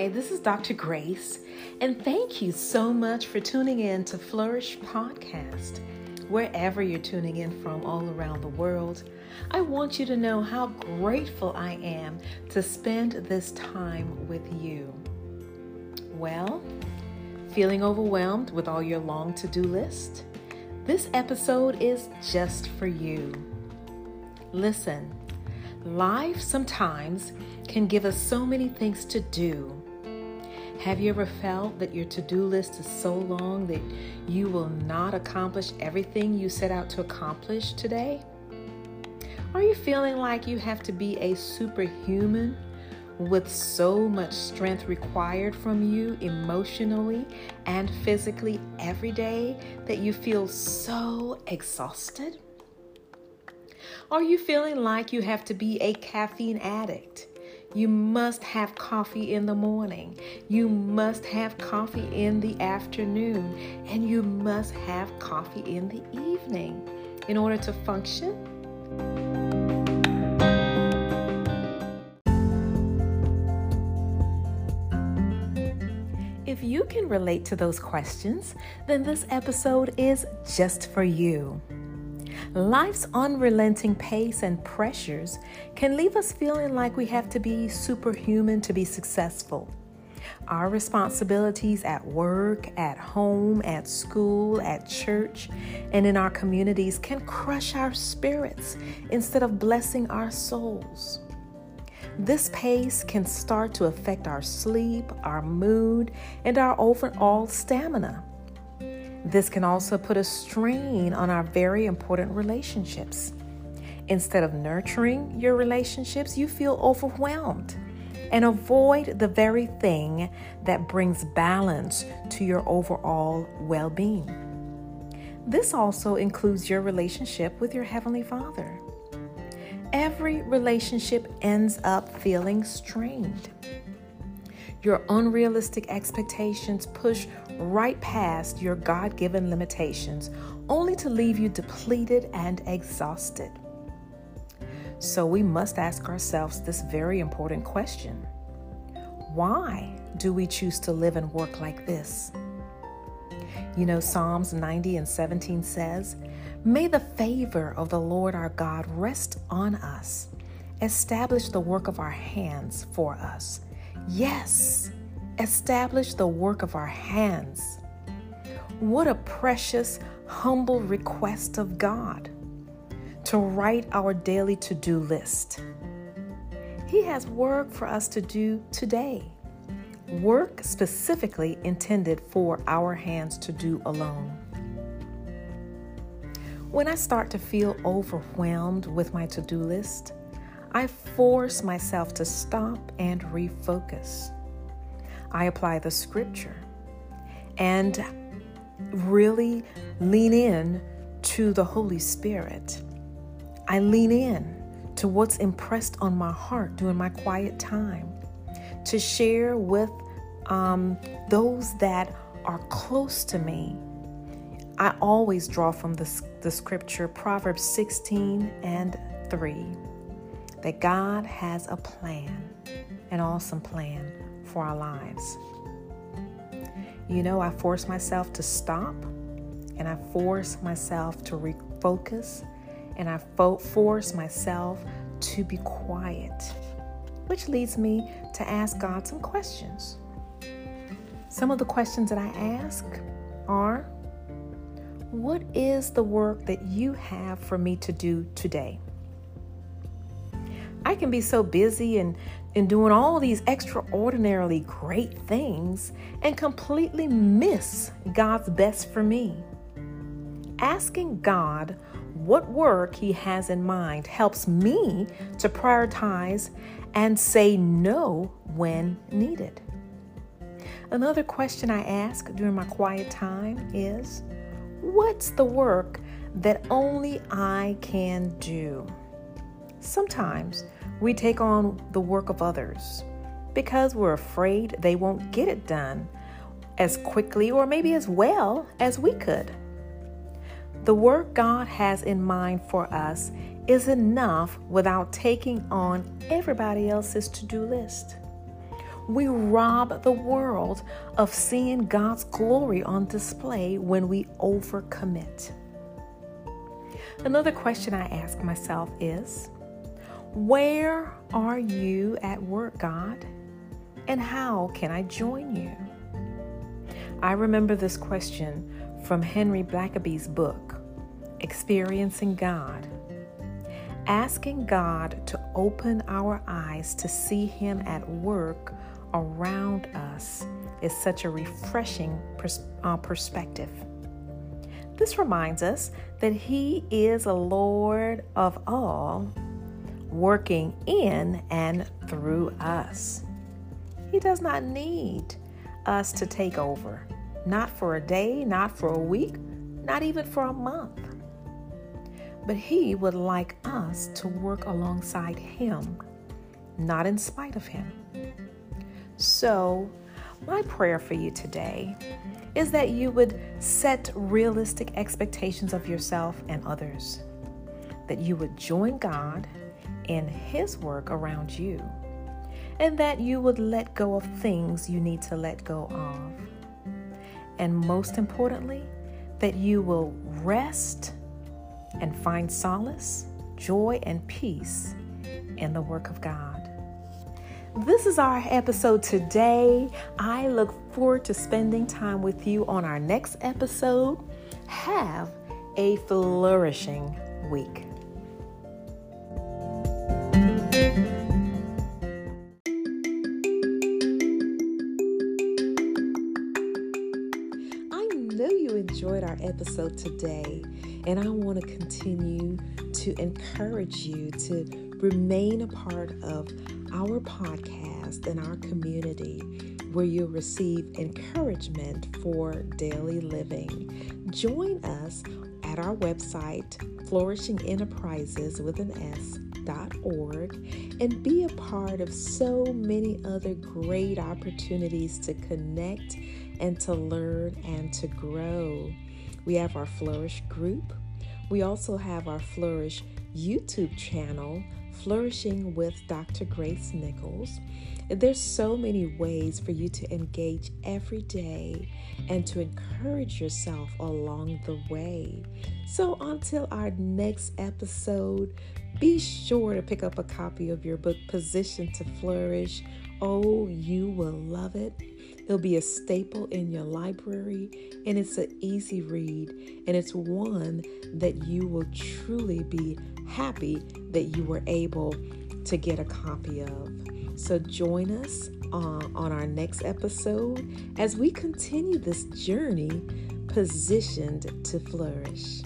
Hi, this is Dr. Grace, and thank you so much for tuning in to Flourish Podcast. Wherever you're tuning in from all around the world, I want you to know how grateful I am to spend this time with you. Well, feeling overwhelmed with all your long to do list? This episode is just for you. Listen, life sometimes can give us so many things to do. Have you ever felt that your to do list is so long that you will not accomplish everything you set out to accomplish today? Are you feeling like you have to be a superhuman with so much strength required from you emotionally and physically every day that you feel so exhausted? Are you feeling like you have to be a caffeine addict? You must have coffee in the morning. You must have coffee in the afternoon. And you must have coffee in the evening in order to function. If you can relate to those questions, then this episode is just for you. Life's unrelenting pace and pressures can leave us feeling like we have to be superhuman to be successful. Our responsibilities at work, at home, at school, at church, and in our communities can crush our spirits instead of blessing our souls. This pace can start to affect our sleep, our mood, and our overall stamina. This can also put a strain on our very important relationships. Instead of nurturing your relationships, you feel overwhelmed and avoid the very thing that brings balance to your overall well being. This also includes your relationship with your Heavenly Father. Every relationship ends up feeling strained. Your unrealistic expectations push right past your God given limitations, only to leave you depleted and exhausted. So, we must ask ourselves this very important question Why do we choose to live and work like this? You know, Psalms 90 and 17 says, May the favor of the Lord our God rest on us, establish the work of our hands for us. Yes, establish the work of our hands. What a precious, humble request of God to write our daily to do list. He has work for us to do today, work specifically intended for our hands to do alone. When I start to feel overwhelmed with my to do list, I force myself to stop and refocus. I apply the scripture and really lean in to the Holy Spirit. I lean in to what's impressed on my heart during my quiet time to share with um, those that are close to me. I always draw from the, the scripture Proverbs 16 and 3 that God has a plan, an awesome plan for our lives. You know, I force myself to stop and I force myself to refocus and I fo- force myself to be quiet, which leads me to ask God some questions. Some of the questions that I ask are What is the work that you have for me to do today? I can be so busy and, and doing all these extraordinarily great things and completely miss God's best for me. Asking God what work He has in mind helps me to prioritize and say no when needed. Another question I ask during my quiet time is What's the work that only I can do? Sometimes we take on the work of others because we're afraid they won't get it done as quickly or maybe as well as we could. The work God has in mind for us is enough without taking on everybody else's to do list. We rob the world of seeing God's glory on display when we overcommit. Another question I ask myself is Where are you at work, God? And how can I join you? I remember this question from Henry Blackaby's book, Experiencing God. Asking God to open our eyes to see Him at work around us is such a refreshing pers- uh, perspective. This reminds us that He is a Lord of all, working in and through us. He does not need us to take over, not for a day, not for a week, not even for a month. But He would like us to work alongside Him, not in spite of Him. So, my prayer for you today is that you would set realistic expectations of yourself and others, that you would join God in His work around you, and that you would let go of things you need to let go of. And most importantly, that you will rest and find solace, joy, and peace in the work of God. This is our episode today. I look forward to spending time with you on our next episode. Have a flourishing week. Episode today, and I want to continue to encourage you to remain a part of our podcast and our community where you'll receive encouragement for daily living. Join us at our website, Flourishing Enterprises with an S. Dot Org, and be a part of so many other great opportunities to connect and to learn and to grow. We have our Flourish group. We also have our Flourish YouTube channel Flourishing with Dr. Grace Nichols. There's so many ways for you to engage every day and to encourage yourself along the way. So until our next episode, be sure to pick up a copy of your book, Position to Flourish. Oh, you will love it. It'll be a staple in your library, and it's an easy read, and it's one that you will truly be happy that you were able to get a copy of. So join us uh, on our next episode as we continue this journey positioned to flourish.